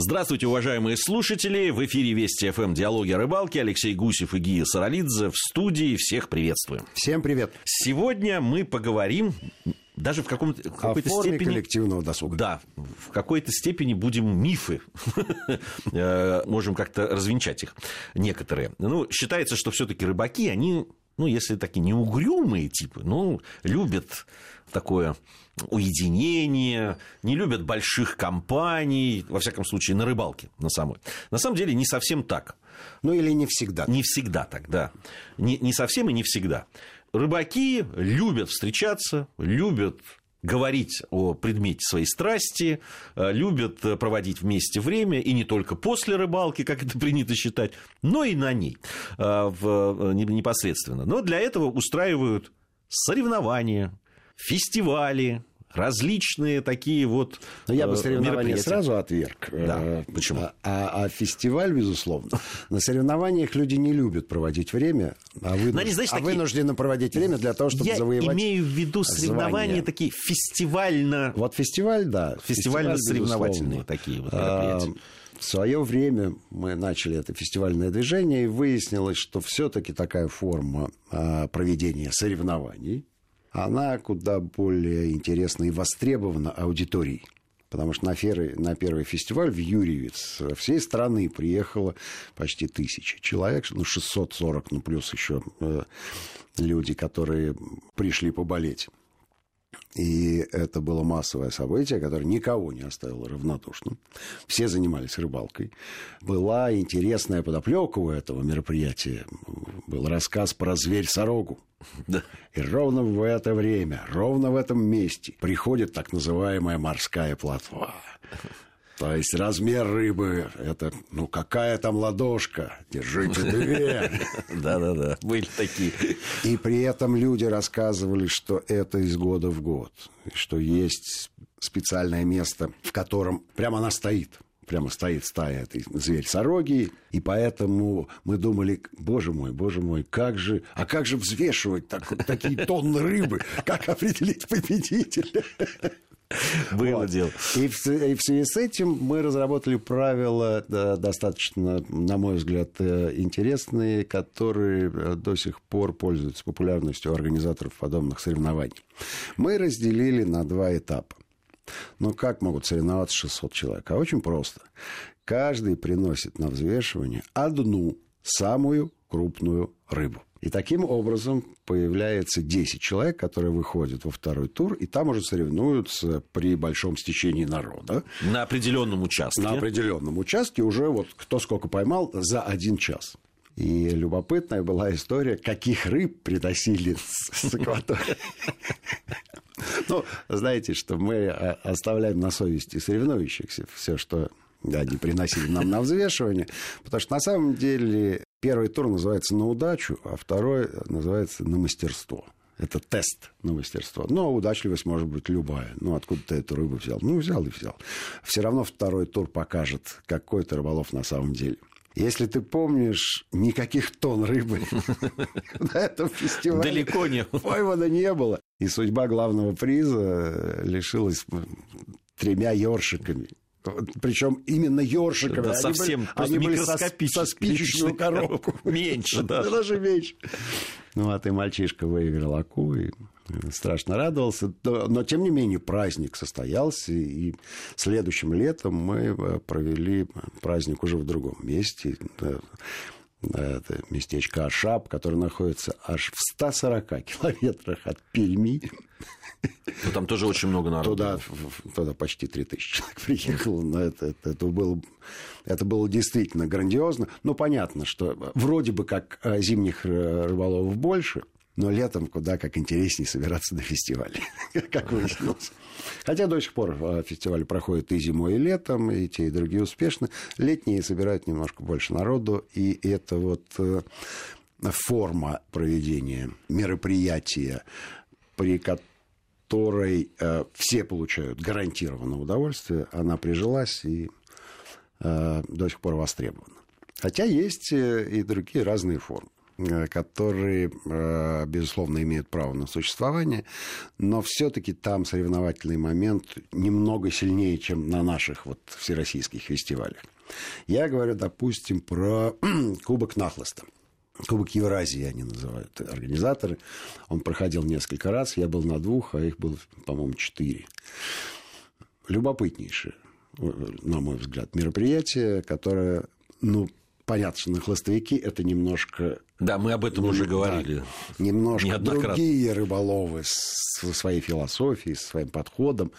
Здравствуйте, уважаемые слушатели. В эфире Вести ФМ «Диалоги о рыбалке». Алексей Гусев и Гия Саралидзе в студии. Всех приветствуем. Всем привет. Сегодня мы поговорим даже в, каком-то, в какой-то форме степени... коллективного досуга. Да, в какой-то степени будем мифы, э, можем как-то развенчать их некоторые. Ну, считается, что все-таки рыбаки, они, ну, если такие неугрюмые типы, ну, любят такое уединение, не любят больших компаний, во всяком случае, на рыбалке на самой. На самом деле не совсем так. Ну или не всегда. Не всегда так, да. Не, не совсем и не всегда. Рыбаки любят встречаться, любят говорить о предмете своей страсти, э, любят проводить вместе время, и не только после рыбалки, как это принято считать, но и на ней э, в, э, непосредственно. Но для этого устраивают соревнования, фестивали, различные такие вот Но я бы э, соревнования сразу отверг. Да. Э, Почему? А, а, а фестиваль, безусловно. На соревнованиях люди не любят проводить время, а, вынужд... Но они, знаешь, а такие... вынуждены проводить время для того, чтобы я завоевать Я имею в виду соревнования звание. такие фестивально... Вот фестиваль, да. Фестивально-соревновательные такие вот мероприятия. В свое время мы начали это фестивальное движение, и выяснилось, что все-таки такая форма проведения соревнований, она куда более интересна и востребована аудиторией. Потому что на, феры, на первый фестиваль в Юрьевец всей страны приехало почти тысяча человек, ну, 640, ну, плюс еще э, люди, которые пришли поболеть. И это было массовое событие, которое никого не оставило равнодушным. Все занимались рыбалкой. Была интересная подоплека у этого мероприятия. Был рассказ про зверь-сорогу. Да. И ровно в это время, ровно в этом месте приходит так называемая морская плотва. То есть размер рыбы, это, ну, какая там ладошка, держите две. Да-да-да, были такие. И при этом люди рассказывали, что это из года в год, что есть специальное место, в котором прямо она стоит прямо стоит стая этой зверь-сороги, и поэтому мы думали, боже мой, боже мой, как же, а как же взвешивать так, такие тонны рыбы, как определить победителя? Было вот. И в, и в связи с этим мы разработали правила да, достаточно, на мой взгляд, э, интересные, которые э, до сих пор пользуются популярностью организаторов подобных соревнований. Мы разделили на два этапа. Но как могут соревноваться 600 человек? А очень просто. Каждый приносит на взвешивание одну самую крупную рыбу. И таким образом появляется 10 человек, которые выходят во второй тур, и там уже соревнуются при большом стечении народа. На определенном участке. На определенном участке уже вот кто сколько поймал за один час. И любопытная была история, каких рыб приносили с экватории. Ну, знаете, что мы оставляем на совести соревнующихся все, что они приносили нам на взвешивание, потому что на самом деле Первый тур называется на удачу, а второй называется на мастерство. Это тест на мастерство. Но удачливость может быть любая. Ну, откуда ты эту рыбу взял? Ну, взял и взял. Все равно второй тур покажет, какой ты рыболов на самом деле. Если ты помнишь, никаких тонн рыбы на этом фестивале далеко не поймано не было. И судьба главного приза лишилась тремя ёршиками. Причем именно ёршиками. Да, они совсем были, они были со, со спичечную коробку. Меньше, да. Даже меньше. Ну, а ты, мальчишка, выиграл аку и страшно радовался. Но, тем не менее, праздник состоялся. И следующим летом мы э, провели праздник уже в другом месте. Это местечко Ашап, которое находится аж в 140 километрах от Перми. Ну, там тоже очень много народу. Туда, туда почти 3000 человек приехало. Но это, это, это, было, это было действительно грандиозно. Ну, понятно, что вроде бы как э, зимних э, рыболовов больше, но летом куда как интереснее собираться на фестивале, как выяснилось. Хотя до сих пор э, фестиваль проходит и зимой, и летом, и те, и другие успешно. Летние собирают немножко больше народу, и это вот форма проведения мероприятия, при которой э, все получают гарантированное удовольствие, она прижилась и э, до сих пор востребована. Хотя есть э, и другие разные формы. Э, которые, э, безусловно, имеют право на существование, но все-таки там соревновательный момент немного сильнее, чем на наших вот всероссийских фестивалях. Я говорю, допустим, про Кубок Нахлоста. Кубок Евразии они называют организаторы. Он проходил несколько раз. Я был на двух, а их было, по-моему, четыре. Любопытнейшее, на мой взгляд, мероприятие, которое, ну, понятно, что на хлостовики это немножко... Да, мы об этом уже говорили. Да, немножко другие рыболовы со своей философией, со своим подходом.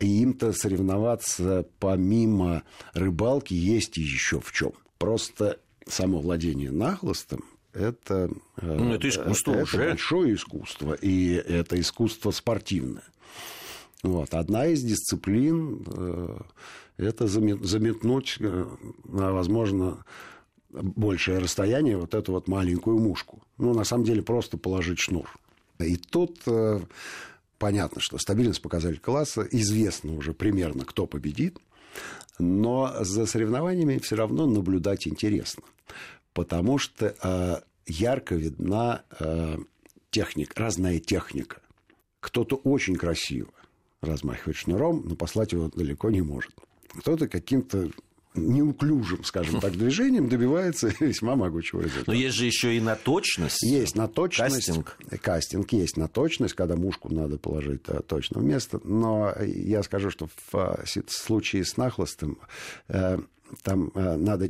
И им-то соревноваться помимо рыбалки есть еще в чем. Просто само владение нахлостом это, э, ну, это искусство это уже. большое искусство, и это искусство спортивное. Вот. Одна из дисциплин э, это заметнуть э, возможно, большее расстояние вот эту вот маленькую мушку. Ну, на самом деле, просто положить шнур. И тут понятно, что стабильность показатель класса, известно уже примерно, кто победит но за соревнованиями все равно наблюдать интересно, потому что э, ярко видна э, техника, разная техника. Кто-то очень красиво размахивает шнуром, но послать его далеко не может. Кто-то каким-то неуклюжим, скажем так, движением добивается весьма могучего результата. Но есть же еще и на точность. Есть на точность. Кастинг. Кастинг есть на точность, когда мушку надо положить э, точно в место. Но я скажу, что в э, случае с нахлостом э, там надо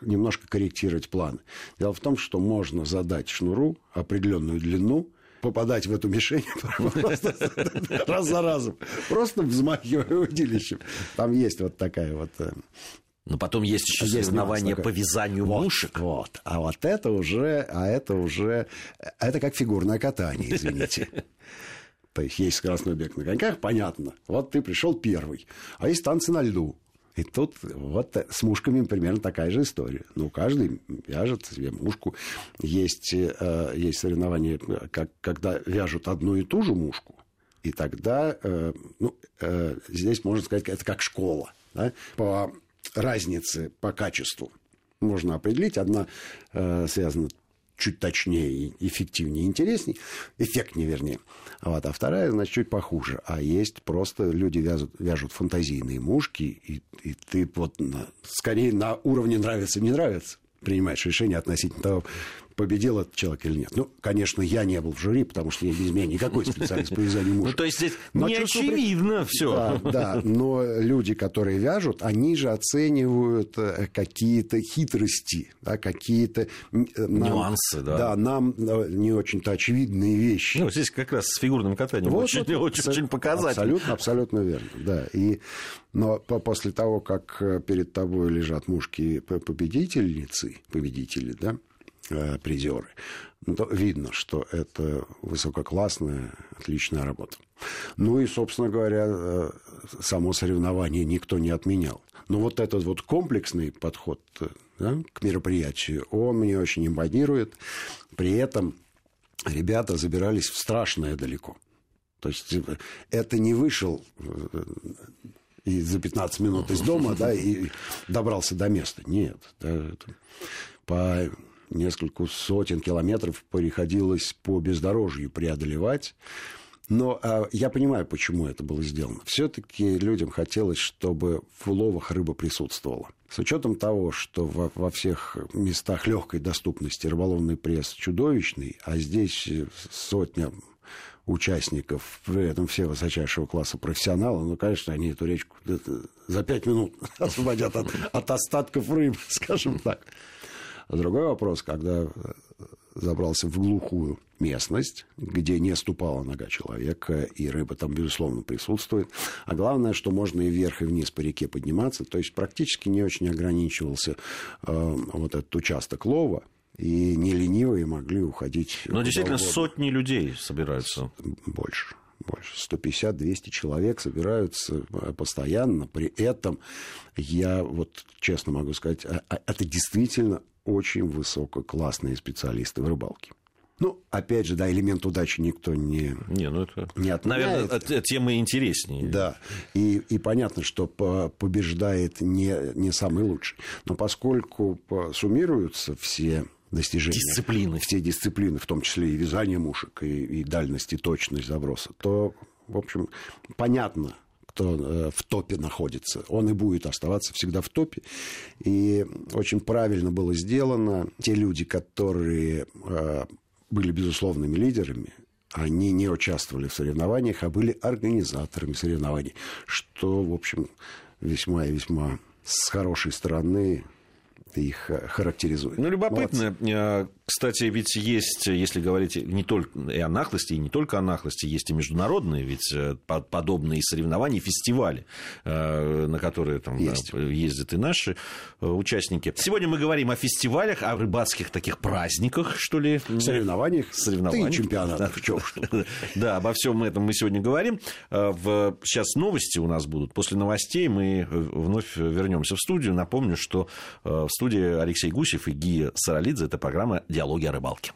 немножко корректировать планы. Дело в том, что можно задать шнуру определенную длину, попадать в эту мишень раз за разом, просто взмахивая удилищем. Там есть вот такая вот но потом есть еще есть соревнования по вязанию вот, мушек. Вот. А вот это уже, а это уже, это как фигурное катание, извините. То есть есть скоростной бег на коньках, понятно. Вот ты пришел первый. А есть танцы на льду. И тут вот с мушками примерно такая же история. Ну, каждый вяжет себе мушку. Есть, э, есть соревнования, как, когда вяжут одну и ту же мушку. И тогда, э, ну, э, здесь можно сказать, это как школа. Да? По разницы по качеству можно определить. Одна э, связана чуть точнее, эффективнее, интереснее, эффектнее, вернее. Вот, а вторая, значит, чуть похуже. А есть просто люди вяжут, вяжут фантазийные мушки, и, и ты вот на, скорее на уровне нравится, не нравится принимаешь решение относительно того, победил этот человек или нет. Ну, конечно, я не был в жюри, потому что без меня никакой специалист по вязанию мужа. Ну, то есть здесь но не очевидно при... все. Да, да, но люди, которые вяжут, они же оценивают э, какие-то хитрости, да, какие-то... Нам, Нюансы, да. Да, нам э, не очень-то очевидные вещи. Ну, здесь как раз с фигурным катанием вот, очень, вот, очень, очень показательно. Абсолютно, абсолютно верно, да. И, но после того, как э, перед тобой лежат мушки победительницы, победители, да, Э, призеры. Ну, видно, что это высококлассная, отличная работа. Ну и, собственно говоря, э, само соревнование никто не отменял. Но вот этот вот комплексный подход э, да, к мероприятию, он мне очень импонирует. При этом ребята забирались в страшное далеко. То есть это не вышел и за 15 минут из дома, да, и добрался до места. Нет. По несколько сотен километров приходилось по бездорожью преодолевать. Но а, я понимаю, почему это было сделано. Все-таки людям хотелось, чтобы в уловах рыба присутствовала. С учетом того, что во, во всех местах легкой доступности рыболовный пресс чудовищный, а здесь сотня участников, при этом все высочайшего класса профессионалы, ну, конечно, они эту речку за пять минут освободят от, от остатков рыбы, скажем так. А другой вопрос, когда э, забрался в глухую местность, где не ступала нога человека, и рыба там, безусловно, присутствует. А главное, что можно и вверх, и вниз по реке подниматься. То есть практически не очень ограничивался э, вот этот участок лова, и не ленивые могли уходить. Но действительно сотни людей собираются. Больше больше 150-200 человек собираются э, постоянно. При этом я вот честно могу сказать, а, а, это действительно очень высококлассные специалисты в рыбалке. Ну, опять же, да, элемент удачи никто не, не, ну это, не отменяет. Наверное, тема интереснее. Да, и, и понятно, что побеждает не, не самый лучший. Но поскольку суммируются все достижения. Дисциплины. Все дисциплины, в том числе и вязание мушек, и, и дальность, и точность заброса, то, в общем, понятно, кто э, в топе находится. Он и будет оставаться всегда в топе. И очень правильно было сделано. Те люди, которые э, были безусловными лидерами, они не участвовали в соревнованиях, а были организаторами соревнований, что, в общем, весьма и весьма с хорошей стороны их э, характеризует. Ну, любопытно. Молодцы. Э, кстати, ведь есть, если говорить не только и о нахлости, и не только о нахлости, есть и международные ведь э, подобные соревнования, фестивали, на которые там есть. ездят и наши участники. Сегодня мы говорим о фестивалях, о рыбацких таких праздниках, что ли. Соревнованиях. Соревнованиях. Да и чемпионатах. Да, обо всем этом мы сегодня говорим. Сейчас новости у нас будут. После новостей мы вновь вернемся в студию. Напомню, что в студии Алексей Гусев и Гия Саралидзе. Это программа «Диалоги о рыбалке».